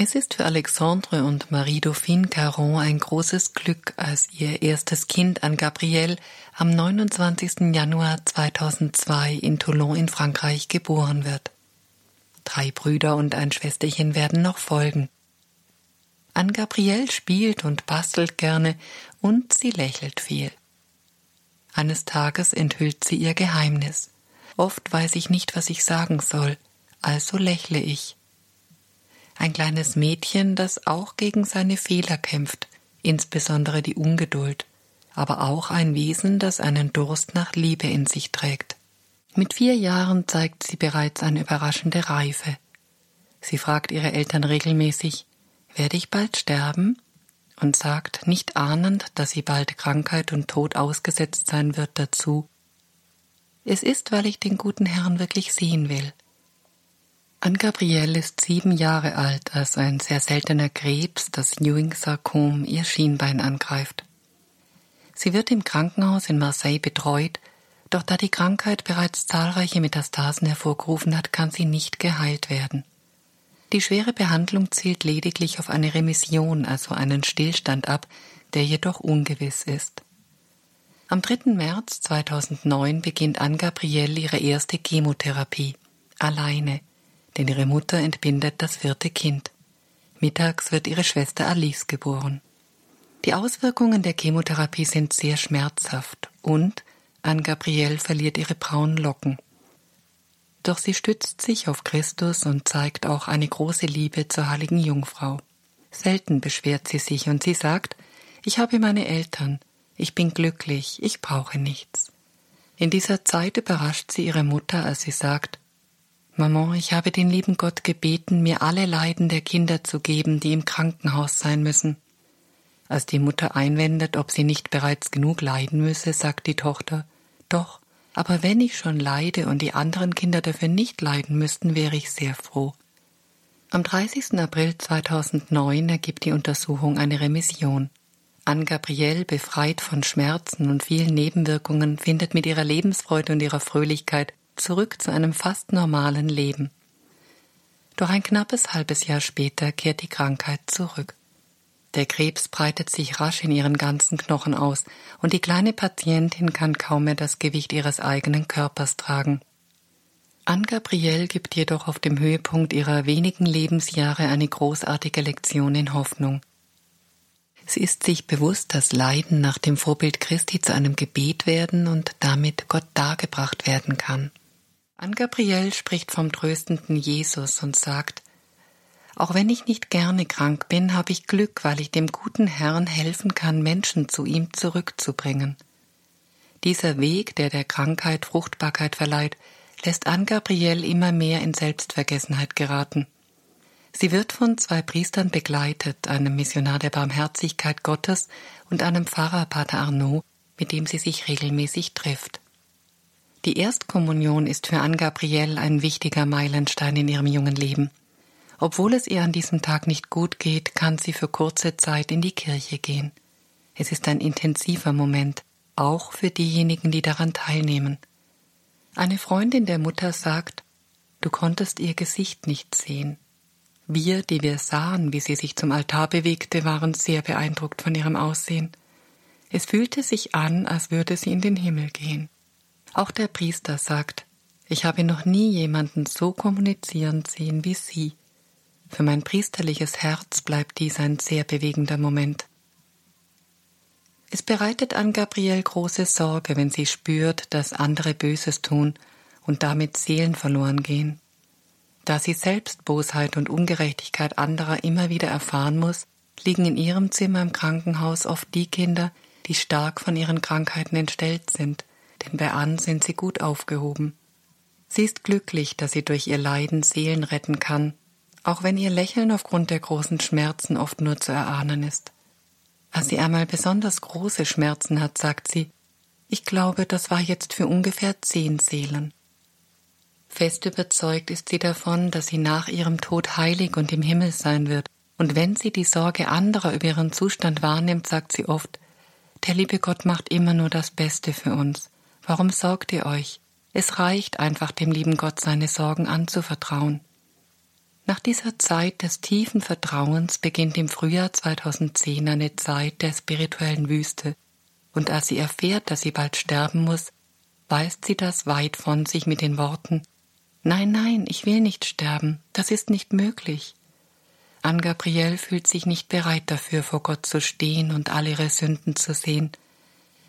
Es ist für Alexandre und Marie-Dauphine Caron ein großes Glück, als ihr erstes Kind an Gabrielle am 29. Januar 2002 in Toulon in Frankreich geboren wird. Drei Brüder und ein Schwesterchen werden noch folgen. An Gabrielle spielt und bastelt gerne und sie lächelt viel. Eines Tages enthüllt sie ihr Geheimnis. Oft weiß ich nicht, was ich sagen soll, also lächle ich ein kleines Mädchen, das auch gegen seine Fehler kämpft, insbesondere die Ungeduld, aber auch ein Wesen, das einen Durst nach Liebe in sich trägt. Mit vier Jahren zeigt sie bereits eine überraschende Reife. Sie fragt ihre Eltern regelmäßig, werde ich bald sterben? und sagt, nicht ahnend, dass sie bald Krankheit und Tod ausgesetzt sein wird, dazu, es ist, weil ich den guten Herrn wirklich sehen will. Anne-Gabrielle ist sieben Jahre alt, als ein sehr seltener Krebs, das Ewing-Sarkom, ihr Schienbein angreift. Sie wird im Krankenhaus in Marseille betreut, doch da die Krankheit bereits zahlreiche Metastasen hervorgerufen hat, kann sie nicht geheilt werden. Die schwere Behandlung zielt lediglich auf eine Remission, also einen Stillstand ab, der jedoch ungewiss ist. Am 3. März 2009 beginnt Anne-Gabrielle ihre erste Chemotherapie, alleine denn ihre Mutter entbindet das vierte Kind. Mittags wird ihre Schwester Alice geboren. Die Auswirkungen der Chemotherapie sind sehr schmerzhaft und Anne-Gabrielle verliert ihre braunen Locken. Doch sie stützt sich auf Christus und zeigt auch eine große Liebe zur heiligen Jungfrau. Selten beschwert sie sich und sie sagt, ich habe meine Eltern, ich bin glücklich, ich brauche nichts. In dieser Zeit überrascht sie ihre Mutter, als sie sagt, Maman, ich habe den lieben Gott gebeten, mir alle Leiden der Kinder zu geben, die im Krankenhaus sein müssen. Als die Mutter einwendet, ob sie nicht bereits genug leiden müsse, sagt die Tochter, doch, aber wenn ich schon leide und die anderen Kinder dafür nicht leiden müssten, wäre ich sehr froh. Am 30. April 2009 ergibt die Untersuchung eine Remission. Anne Gabrielle, befreit von Schmerzen und vielen Nebenwirkungen, findet mit ihrer Lebensfreude und ihrer Fröhlichkeit zurück zu einem fast normalen Leben. Doch ein knappes halbes Jahr später kehrt die Krankheit zurück. Der Krebs breitet sich rasch in ihren ganzen Knochen aus, und die kleine Patientin kann kaum mehr das Gewicht ihres eigenen Körpers tragen. Anne Gabrielle gibt jedoch auf dem Höhepunkt ihrer wenigen Lebensjahre eine großartige Lektion in Hoffnung. Sie ist sich bewusst, dass Leiden nach dem Vorbild Christi zu einem Gebet werden und damit Gott dargebracht werden kann. An Gabriel spricht vom tröstenden Jesus und sagt, auch wenn ich nicht gerne krank bin, habe ich Glück, weil ich dem guten Herrn helfen kann, Menschen zu ihm zurückzubringen. Dieser Weg, der der Krankheit Fruchtbarkeit verleiht, lässt Anne Gabriel immer mehr in Selbstvergessenheit geraten. Sie wird von zwei Priestern begleitet, einem Missionar der Barmherzigkeit Gottes und einem Pfarrer Pater Arnaud, mit dem sie sich regelmäßig trifft. Die Erstkommunion ist für Anne Gabrielle ein wichtiger Meilenstein in ihrem jungen Leben. Obwohl es ihr an diesem Tag nicht gut geht, kann sie für kurze Zeit in die Kirche gehen. Es ist ein intensiver Moment, auch für diejenigen, die daran teilnehmen. Eine Freundin der Mutter sagt, du konntest ihr Gesicht nicht sehen. Wir, die wir sahen, wie sie sich zum Altar bewegte, waren sehr beeindruckt von ihrem Aussehen. Es fühlte sich an, als würde sie in den Himmel gehen. Auch der Priester sagt, ich habe noch nie jemanden so kommunizieren sehen wie Sie. Für mein priesterliches Herz bleibt dies ein sehr bewegender Moment. Es bereitet an Gabriel große Sorge, wenn sie spürt, dass andere Böses tun und damit Seelen verloren gehen. Da sie selbst Bosheit und Ungerechtigkeit anderer immer wieder erfahren muss, liegen in ihrem Zimmer im Krankenhaus oft die Kinder, die stark von ihren Krankheiten entstellt sind denn bei Ann sind sie gut aufgehoben. Sie ist glücklich, dass sie durch ihr Leiden Seelen retten kann, auch wenn ihr Lächeln aufgrund der großen Schmerzen oft nur zu erahnen ist. Als sie einmal besonders große Schmerzen hat, sagt sie, ich glaube, das war jetzt für ungefähr zehn Seelen. Fest überzeugt ist sie davon, dass sie nach ihrem Tod heilig und im Himmel sein wird, und wenn sie die Sorge anderer über ihren Zustand wahrnimmt, sagt sie oft, der liebe Gott macht immer nur das Beste für uns. Warum sorgt ihr euch? Es reicht einfach dem lieben Gott seine Sorgen anzuvertrauen. Nach dieser Zeit des tiefen Vertrauens beginnt im Frühjahr 2010 eine Zeit der spirituellen Wüste, und als sie erfährt, dass sie bald sterben muss, weist sie das weit von sich mit den Worten Nein, nein, ich will nicht sterben, das ist nicht möglich. Anne Gabrielle fühlt sich nicht bereit dafür, vor Gott zu stehen und all ihre Sünden zu sehen.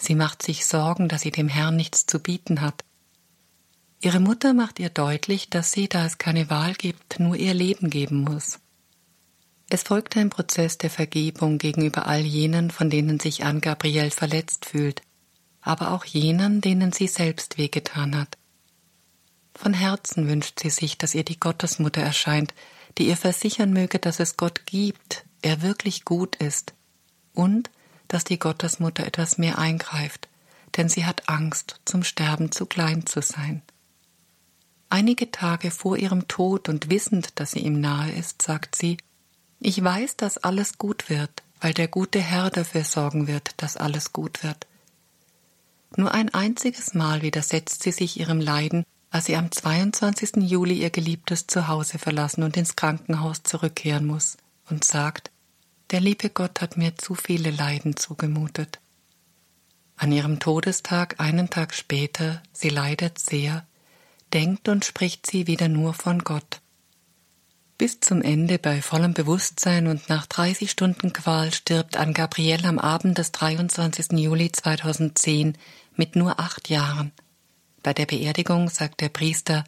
Sie macht sich Sorgen, dass sie dem Herrn nichts zu bieten hat. Ihre Mutter macht ihr deutlich, dass sie, da es keine Wahl gibt, nur ihr Leben geben muss. Es folgt ein Prozess der Vergebung gegenüber all jenen, von denen sich Anne Gabrielle verletzt fühlt, aber auch jenen, denen sie selbst wehgetan hat. Von Herzen wünscht sie sich, dass ihr die Gottesmutter erscheint, die ihr versichern möge, dass es Gott gibt, er wirklich gut ist, und dass die Gottesmutter etwas mehr eingreift, denn sie hat Angst, zum Sterben zu klein zu sein. Einige Tage vor ihrem Tod und wissend, dass sie ihm nahe ist, sagt sie, ich weiß, dass alles gut wird, weil der gute Herr dafür sorgen wird, dass alles gut wird. Nur ein einziges Mal widersetzt sie sich ihrem Leiden, als sie am 22. Juli ihr geliebtes Zuhause verlassen und ins Krankenhaus zurückkehren muss und sagt, der liebe Gott hat mir zu viele Leiden zugemutet. An ihrem Todestag, einen Tag später, sie leidet sehr, denkt und spricht sie wieder nur von Gott. Bis zum Ende bei vollem Bewusstsein und nach 30 Stunden Qual stirbt Anne Gabrielle am Abend des 23. Juli 2010 mit nur acht Jahren. Bei der Beerdigung sagt der Priester,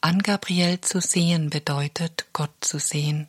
Anne Gabrielle zu sehen bedeutet, Gott zu sehen.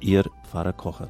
Ihr Pfarrer Kocher.